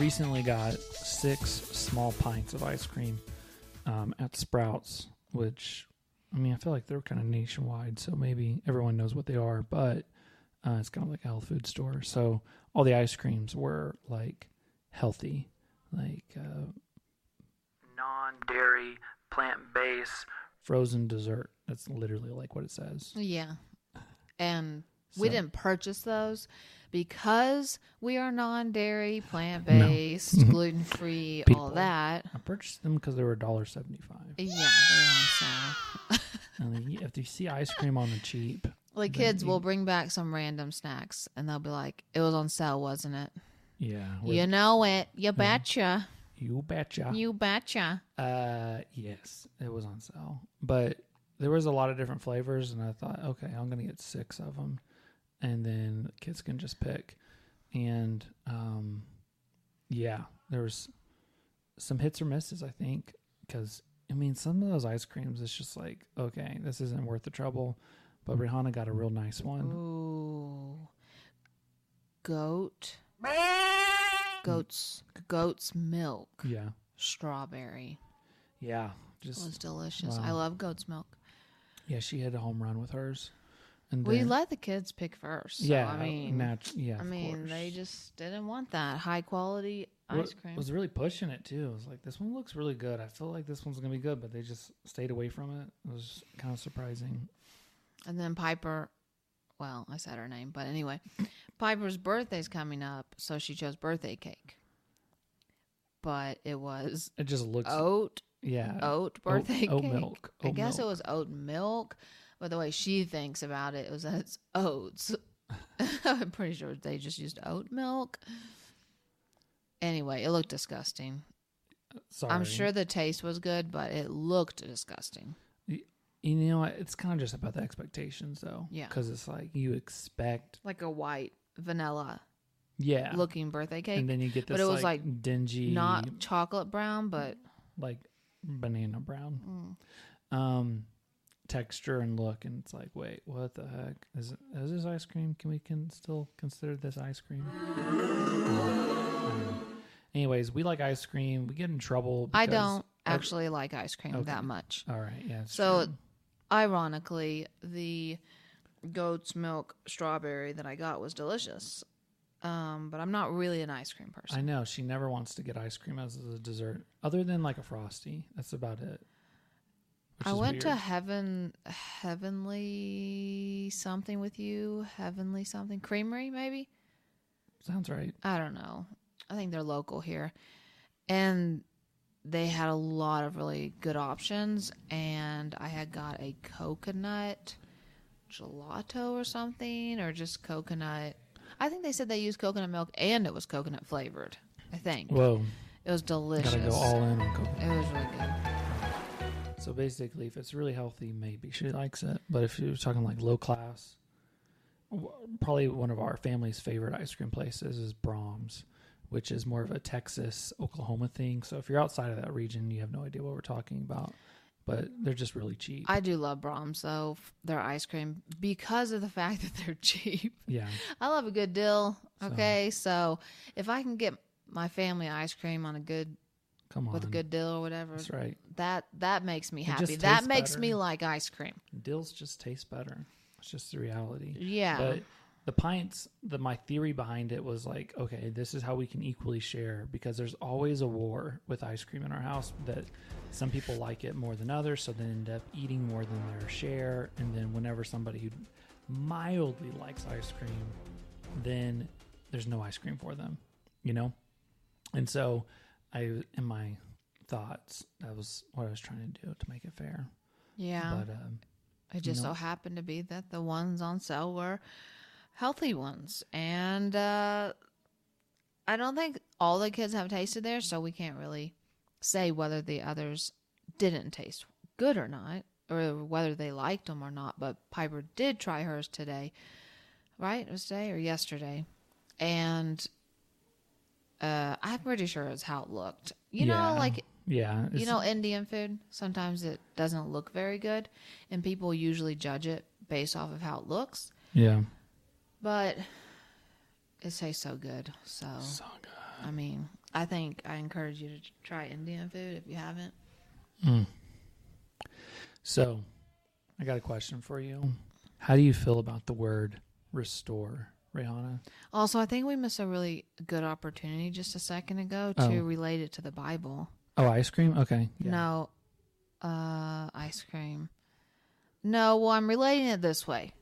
recently got six small pints of ice cream um, at Sprouts, which I mean, I feel like they're kind of nationwide, so maybe everyone knows what they are, but uh, it's kind of like a health food store. So all the ice creams were like healthy, like uh, non dairy, plant based, frozen dessert. That's literally like what it says. Yeah. And we didn't purchase those because we are non dairy, plant based, gluten free, all that. I purchased them because they were $1.75. Yeah, they're on sale. And then if you see ice cream on the cheap, Like kids will bring back some random snacks and they'll be like, It was on sale, wasn't it? yeah, You know it. You betcha. you betcha. You betcha. Uh, yes, it was on sale, but there was a lot of different flavors, and I thought, okay, I'm gonna get six of them, and then kids can just pick. And um, yeah, there was some hits or misses, I think, because I mean, some of those ice creams, it's just like, okay, this isn't worth the trouble. But Rihanna got a real nice one. Ooh. Goat. Goat's goat's milk. Yeah, Strawberry. yeah, It was delicious. wow. I love goat's milk. yeah. She hit a home run with hers, and We then- let the kids pick first. So, yeah, I uh, mean, nat- yeah. I mean, they just didn't want that high quality ice cream. Was really pushing it too. It was like this one looks really good. I feel like this one's gonna be good, but they just stayed away from it. It was kind of surprising. And then Piper, well, I said her name, but anyway, Piper's birthday's coming up, so she chose birthday cake. But it was It just looks oat yeah. oat birthday oat cake. milk, I oat guess it was oat milk, but the way she thinks about it was that it's oats. I'm pretty sure they just used oat milk. Anyway, it looked disgusting. Sorry. I'm sure the taste was good, but it looked disgusting. you know what? It's kind of just about the expectations though. Yeah. Because it's like you expect Like a white vanilla yeah. looking birthday cake. and then you get this but it was like, like dingy Not chocolate brown, but like banana brown. mm, Um texture and look and it's like wait what the heck is it is this ice cream can we can still consider this ice cream Um, anyways we like ice cream we get in trouble I because don't actually like ice cream Okay. that much. all right yeah it's So, true. ironically, the goat's milk strawberry that I got was delicious. Um, but I'm not really an ice cream person. I know she never wants to get ice cream as a dessert, other than like a frosty. That's about it. I went to heaven, heavenly something with you, heavenly something creamery maybe. Sounds right. I don't know. I think they're local here, and they had a lot of really good options. And I had got a coconut gelato or something, or just coconut. I think they said they used coconut milk and it was coconut flavored. I think Whoa, it was delicious. gotta go all in on coconut. it was really good. So basically, if it's really healthy, maybe she likes it. But if you're talking like low class, probably one of our family's favorite ice cream places is Braums, which is more of a Texas, Oklahoma thing. So if you're outside of that region, you have no idea what we're talking about. But they're just really cheap. I do love Braums though, their ice cream because of the fact that they're cheap. yeah, I love a good deal. So- Okay, so if I can get my family ice cream on a good come on. with a good deal or whatever, That's right. that that makes me happy. That makes better. me like ice cream. Dills just taste better. It's just the reality. Yeah. But the pints, the my theory behind it was like, okay, this is how we can equally share because there's always a war with ice cream in our house that some people like it more than others, so they end up eating more than their share. And then whenever somebody who mildly likes ice cream, then there's no ice cream for them, you know? And so I in my thoughts, that was what I was trying to do to make it fair. yeah. But um it just know- so happened to be that the ones on sale were healthy ones. And uh I don't think all the kids have tasted there, so we can't really say whether the others didn't taste good or not, or whether they liked them or not. But Piper did try hers today, right? It was today or yesterday, and uh, I'm pretty sure it's how it looked. You Yeah. know, like yeah, you know, Indian food. Sometimes it doesn't look very good, and people usually judge it based off of how it looks. yeah. But it tastes so good. So So good. I mean, I think I encourage you to try Indian food if you haven't. Mm. So, I got a question for you. How do you feel about the word restore, Rihanna? Also, I think we missed a really good opportunity just a second ago to Oh. relate it to the Bible. Oh, ice cream? Okay. Yeah. No, uh, ice cream. No, well, I'm relating it this way.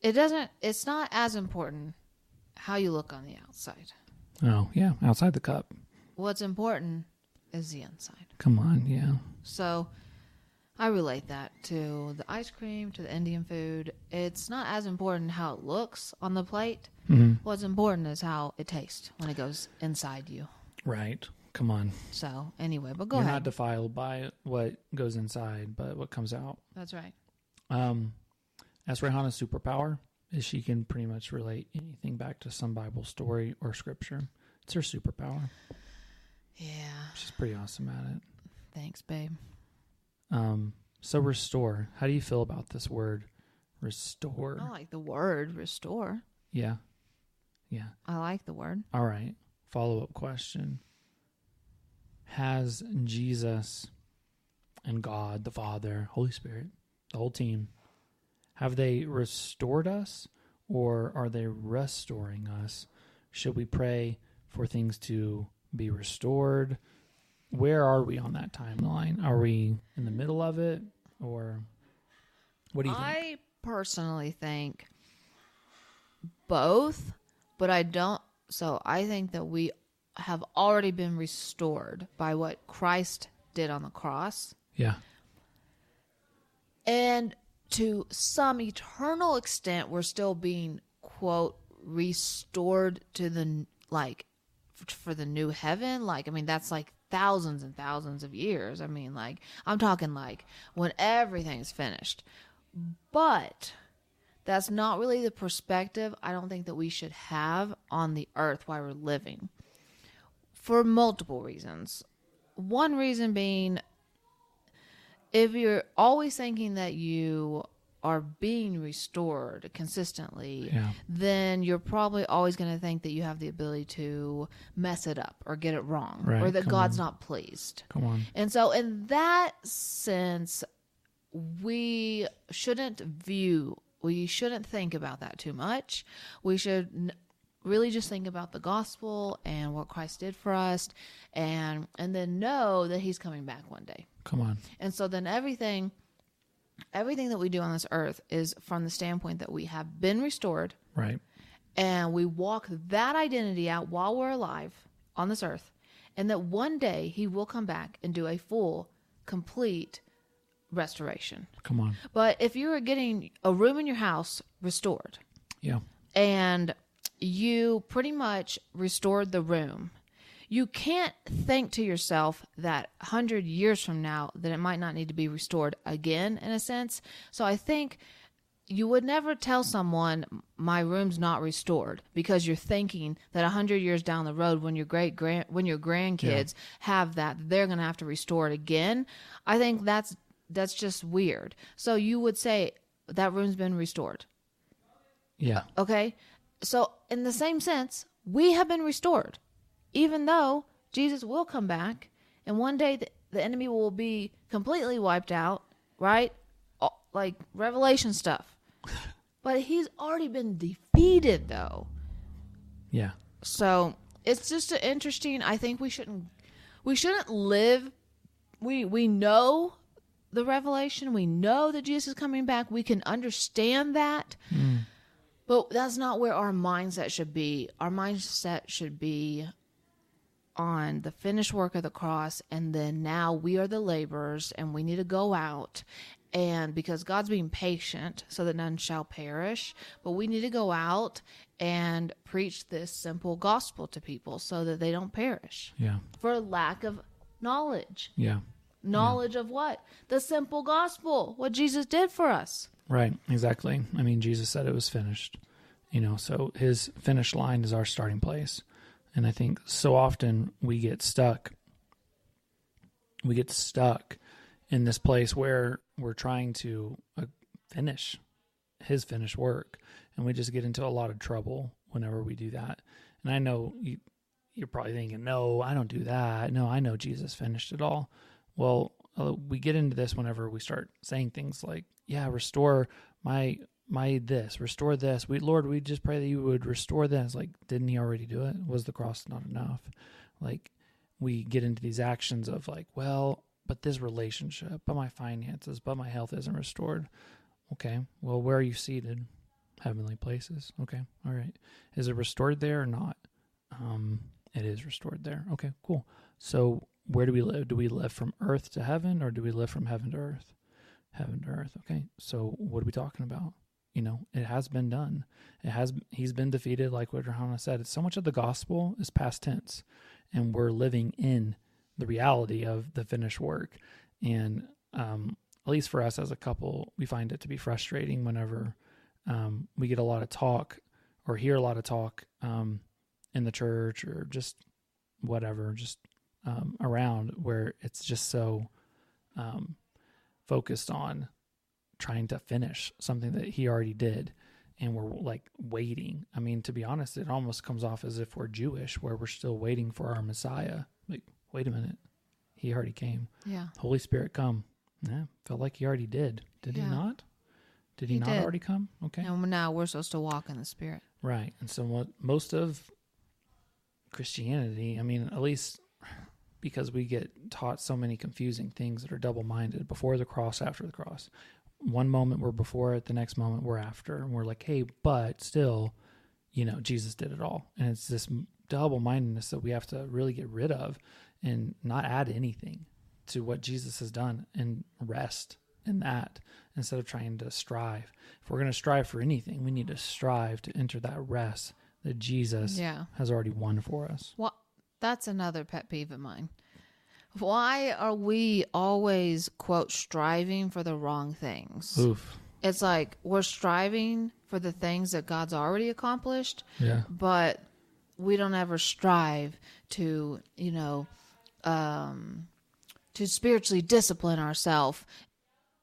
It doesn't. It's not as important how you look on the outside. Oh, yeah. Outside the cup. What's important is the inside. Come on. Yeah. So I relate that to the ice cream, to the Indian food. It's not as important how it looks on the plate. hmm What's important is how it tastes when it goes inside you. Right. Come on. So anyway, but go You're ahead. not defiled by what goes inside, but what comes out. That's right. Um, as Rihanna's superpower is she can pretty much relate anything back to some Bible story or scripture. It's her superpower. Yeah. She's pretty awesome at it. Thanks, babe. Um, so restore. How do you feel about this word, restore? I like the word restore. Yeah, yeah. I like the word. All right. Follow up question: Has Jesus and God, the Father, Holy Spirit, the whole team, have they restored us, or are they restoring us? Should we pray for things to be restored? Where are we on that timeline? Are we in the middle of it, or what do you think? I personally think both, but I don't. So I think that we have already been restored by what Christ did on the cross. Yeah, And to some eternal extent, we're still being, quote, restored to the, like, for the new heaven. Like, I mean, that's like thousands and thousands of years. I mean, like, I'm talking like when everything's finished. But that's not really the perspective I don't think that we should have on the earth while we're living for multiple reasons. One reason being if you're always thinking that you are being restored consistently, Yeah. then you're probably always going to think that you have the ability to mess it up or get it wrong or that come God's on. not pleased. come on. And so, in that sense, we shouldn't view, we shouldn't think about that too much. We should n- really just think about the gospel and what Christ did for us, and and then know that He's coming back one day. Come on. And so then everything, everything that we do on this earth is from the standpoint that we have been restored Right. and we walk that identity out while we're alive on this earth, and that one day He will come back and do a full, complete restoration. Come on. But if you are getting a room in your house restored Yeah. and you pretty much restored the room, you can't think to yourself that 100 years from now that it might not need to be restored again in a sense. So I think you would never tell someone my room's not restored because you're thinking that 100 years down the road when your great grand when your grandkids have that they're going to have to restore it again. I think that's that's just weird. So you would say that room's been restored. Yeah. Okay? So, in the same sense, we have been restored, even though Jesus will come back and one day the, the enemy will be completely wiped out, right? All- Like Revelation stuff. But he's already been defeated, though. Yeah. So it's just an interesting. I think we shouldn't we shouldn't live. We we know the revelation. We know that Jesus is coming back. We can understand that, hmm. but that's not where our mindset should be. Our mindset should be on the finished work of the cross, and then now we are the laborers, and we need to go out. And because God's being patient, so that none shall perish, but we need to go out and preach this simple gospel to people so that they don't perish Yeah. for lack of knowledge. Yeah. Knowledge of what? The simple gospel, what Jesus did for us. Right. Exactly. I mean, Jesus said it was finished. You know, so his finish line is our starting place. And I think so often we get stuck. We get stuck in this place where we're trying to uh, finish his finished work. And we just get into a lot of trouble whenever we do that. And I know you, you're probably thinking, no, I don't do that. No, I know Jesus finished it all. Well, uh, we get into this whenever we start saying things like, yeah, restore my my this, restore this. We Lord, we just pray that you would restore this. Like, didn't he already do it? Was the cross not enough? Like, we get into these actions of like, well, but this relationship, but my finances, but my health isn't restored. Okay, well, where are you seated? Heavenly places. Okay, all right. Is it restored there or not? Um, it is restored there. Okay, cool. So where do we live? Do we live from earth to heaven or do we live from heaven to earth? Heaven to earth. Okay. So what are we talking about? You know, it has been done. It has he's been defeated, like what Johanna said. So much of the gospel is past tense. And we're living in the reality of the finished work. And um, at least for us as a couple, we find it to be frustrating whenever um, we get a lot of talk or hear a lot of talk um, in the church or just whatever, just um, around where it's just so um, focused on trying to finish something that he already did. And we're like waiting. I mean, to be honest, it almost comes off as if we're Jewish, where we're still waiting for our Messiah. Like, wait a minute, he already came. Yeah. Holy Spirit, come. Yeah, felt like he already did. Did he not? Did he, He not did. already come? Okay. And now we're supposed to walk in the Spirit. Right. And so what most of Christianity, I mean, at least because we get taught so many confusing things that are double minded before the cross, after the cross. One moment we're before it, the next moment we're after. And we're like, hey, but still, you know, Jesus did it all. And it's this double mindedness that we have to really get rid of and not add anything to what Jesus has done and rest in that instead of trying to strive. If we're going to strive for anything, we need to strive to enter that rest that Jesus Yeah. has already won for us. What? That's another pet peeve of mine. Why are we always quote striving for the wrong things? Oof. It's like we're striving for the things that God's already accomplished, Yeah. but we don't ever strive to, you know, um, to spiritually discipline ourselves.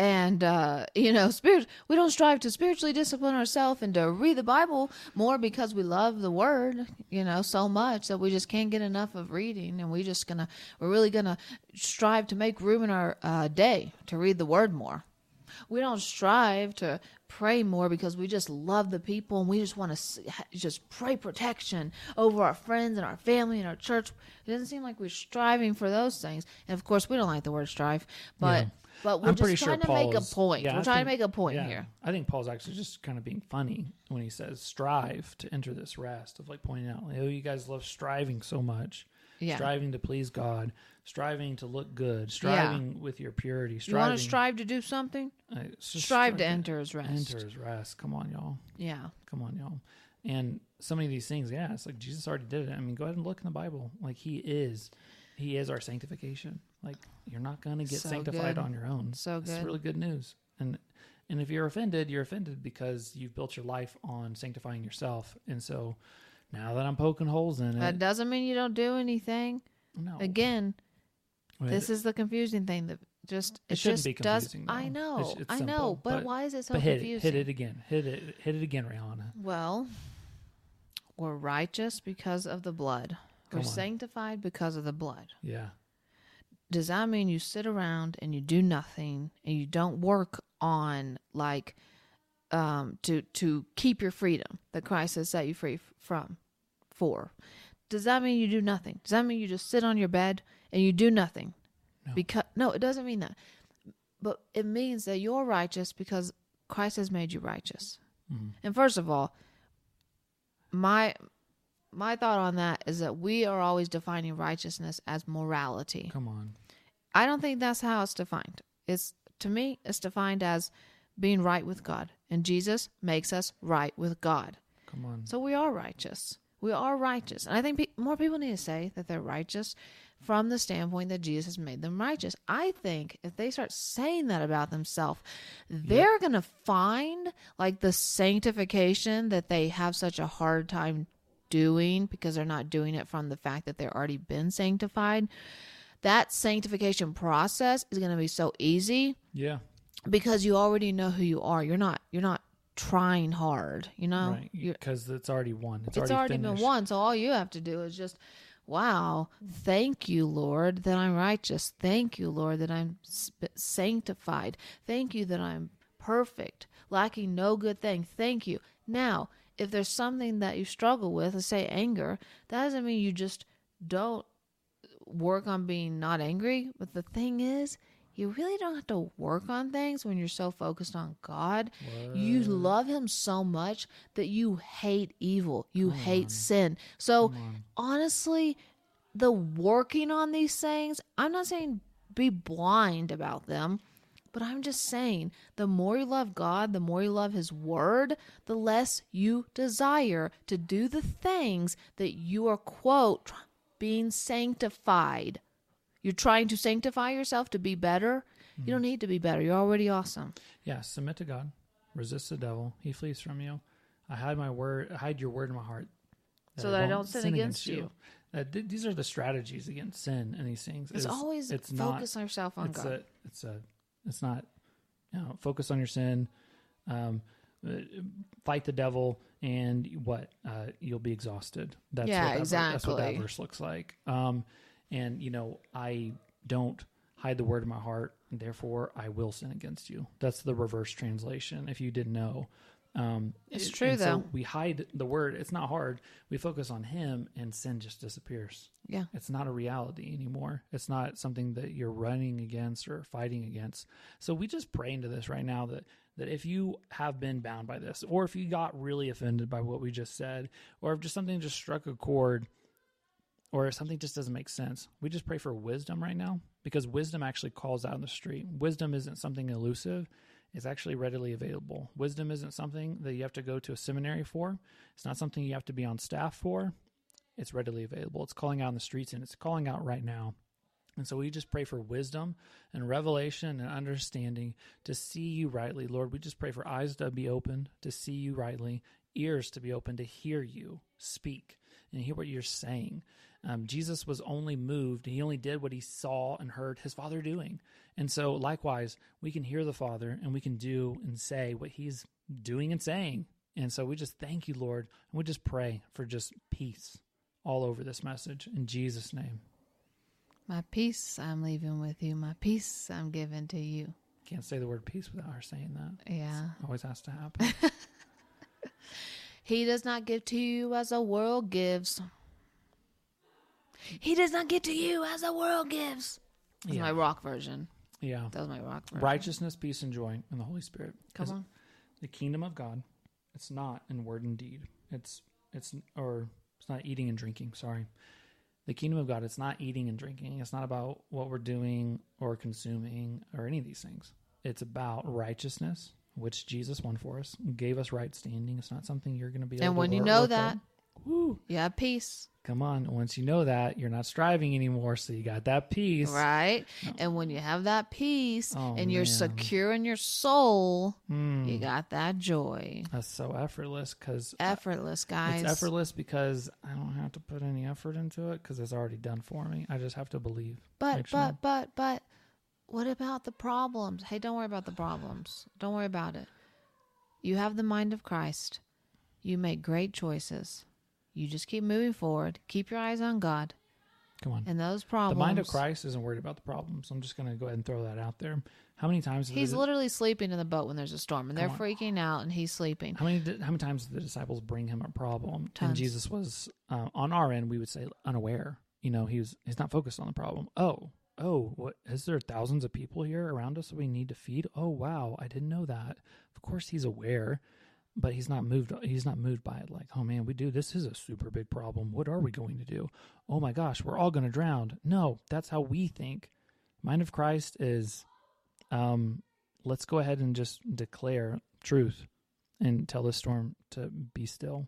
And uh, you know, spirit. We don't strive to spiritually discipline ourselves and to read the Bible more because we love the Word, you know, so much that we just can't get enough of reading, and we just gonna, we're really gonna strive to make room in our uh, day to read the Word more. We don't strive to pray more because we just love the people and we just want to just pray protection over our friends and our family and our church. It doesn't seem like we're striving for those things. And of course, we don't like the word strive, but Yeah. But we're I'm just pretty sure trying to Paul make a is- point. yeah, we're I trying think- to make a point yeah. here. I think Paul's actually just kind of being funny when he says strive to enter this rest of like pointing out, like, oh, you guys love striving so much. Yeah. Striving to please God, striving to look good, striving with your purity, You want to strive to do something? uh, just Strive to enter his rest. Enter his rest. Come on, y'all. Yeah. Come on, y'all. And so many of these things, yeah, it's like Jesus already did it. I mean, go ahead and look in the Bible. Like he is, he is our sanctification. Like you're not gonna get So sanctified good. on your own. So good. It's really good news. And and if you're offended, you're offended because you've built your life on sanctifying yourself. And so now that I'm poking holes in it, That doesn't mean you don't do anything. no, Again, this is the confusing thing that just It it, shouldn't just be does. confusing, I know, It's- it's I know, but, but- why is it so hit confusing? it, hit it again, hit it, hit it again, Rihanna. Well, we're righteous because of the blood. Come we're on. sanctified because of the blood. Yeah, Does that mean you sit around and you do nothing and you don't work on like um to to keep your freedom that Christ has set you free f- from for? Does that mean you do nothing? Does that mean you just sit on your bed and you do nothing? No. Because no, it doesn't mean that. But it means that you're righteous because Christ has made you righteous. Mhm. And first of all, my my thought on that is that we are always defining righteousness as morality. come on. I don't think that's how it's defined. It's to me, it's defined as being right with God, and Jesus makes us right with God. Come on. So we are righteous. We are righteous, and I think pe- more people need to say that they're righteous from the standpoint that Jesus has made them righteous. I think if they start saying that about themselves, they're going to find like the sanctification that they have such a hard time doing because they're not doing it from the fact that they've already been sanctified. That sanctification process is going to be so easy yeah, because you already know who you are. You're not you're not trying hard, you know? right. Because it's already won. It's, it's already, finished. been won, so all you have to do is just wow, thank you, Lord, that I'm righteous. Thank you, Lord, that I'm sanctified. Thank you that I'm perfect, lacking no good thing. Thank you. Now, if there's something that you struggle with, let's say anger, that doesn't mean you just don't work on being not angry. But the thing is, you really don't have to work on things when you're so focused on God. You love Him so much that you hate evil, you hate sin. So, honestly, the working on these things, I'm not saying be blind about them. But I'm just saying, the more you love God, the more you love His Word, the less you desire to do the things that you are, quote, being sanctified. You're trying to sanctify yourself to be better. You don't need to be better. You're already awesome. Yeah, submit to God, resist the devil, he flees from you. I hide my word, hide your word in my heart, So that I don't sin against you. Uh, th- these are the strategies against sin and these things. It's is always it's not focus on yourself on it's God. a it's a it's not you know focus on your sin um fight the devil and what uh you'll be exhausted. That's Yeah, what that, ver- that's what that verse looks like. Um and you know i don't hide the word in my heart and therefore i will sin against you. That's the reverse translation if you didn't know um It's it- true, and so though. we hide the word it's not hard we focus on him and sin just disappears yeah. it's not a reality anymore. It's not something that you're running against or fighting against. So we just pray into this right now that that if you have been bound by this, or if you got really offended by what we just said, or if just something just struck a chord, or if something just doesn't make sense, we just pray for wisdom right now because wisdom actually calls out in the street. Wisdom isn't something elusive. It's actually readily available. Wisdom isn't something that you have to go to a seminary for. It's not something you have to be on staff for it's readily available. It's calling out in the streets and it's calling out right now. And so we just pray for wisdom and revelation and understanding to see you rightly. Lord, we just pray for eyes to be opened to see you rightly, ears to be open to hear you speak and hear what you're saying. Um, Jesus was only moved, he only did what he saw and heard his Father doing. And so, likewise, we can hear the Father and we can do and say what he's doing and saying. And so we just thank you, Lord, and we just pray for just peace all over this message in Jesus' name. My peace I'm leaving with you. My peace I'm giving to you. Can't say the word peace without her saying that. Yeah. Always has to happen. He does not give to you as the world gives. He does not give to you as the world gives. That's Yeah. my rock version. yeah. That was my rock version. Righteousness, peace, and joy in the Holy Spirit. Come on. The kingdom of God. It's not in word and deed. It's it's or it's not eating and drinking. Sorry. The kingdom of God. It's not eating and drinking. It's not about what we're doing or consuming or any of these things. It's about righteousness, which Jesus won for us, gave us right standing. It's not something you're going to be. able And to when you know that. Woo. you have peace, Come on. Once you know that, you're not striving anymore. So you got that peace. right? And when you have that peace Oh, and you're man. secure in your soul, Mm, you got that joy. that's so effortless because Effortless, guys. it's effortless because I don't have to put any effort into it because it's already done for me. I just have to believe. But but but but what about the problems? Hey, don't worry about the problems. Don't worry about it. You have the mind of Christ. You make great choices. You just keep moving forward. Keep your eyes on God. Come on. And those problems. The mind of Christ isn't worried about the problems. I'm just going to go ahead and throw that out there. How many times? He's literally sleeping in the boat when there's a storm, and they're on. freaking out, and he's sleeping. How many? How many times did the disciples bring him a problem? And Jesus was uh, on our end. We would say unaware. You know, he was. He's not focused on the problem. Oh, oh, what is there? Thousands of people here around us that we need to feed. Oh, wow, I didn't know that. Of course, he's aware, but he's not moved. He's not moved by it. Like, oh man, we do. This is a super big problem. What are we going to do? Oh my gosh, we're all going to drown. No, that's how we think. Mind of Christ is, um, let's go ahead and just declare truth and tell the storm to be still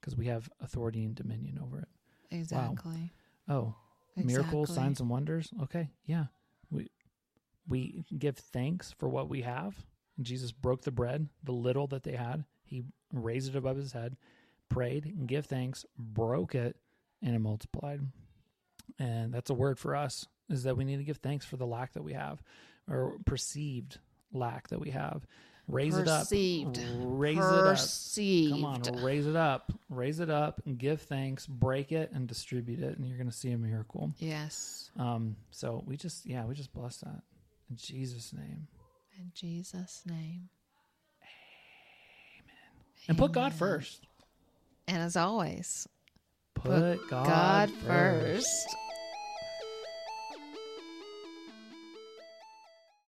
because we have authority and dominion over it. Exactly. Oh, miracles, signs, and wonders. Okay, yeah, we we give thanks for what we have. Jesus broke the bread, the little that they had. He raised it above his head, prayed, and give thanks, broke it, and it multiplied. And that's a word for us is that we need to give thanks for the lack that we have, or perceived lack that we have. Raise Perceived. it up. Raise Perceived. it up. Come on, raise it up. Raise it up and give thanks. Break it and distribute it, and you're going to see a miracle. Yes. Um, so we just, yeah, we just bless that in Jesus' name, In Jesus' name. Amen. And put God first. And as always, Put, God, God first. first.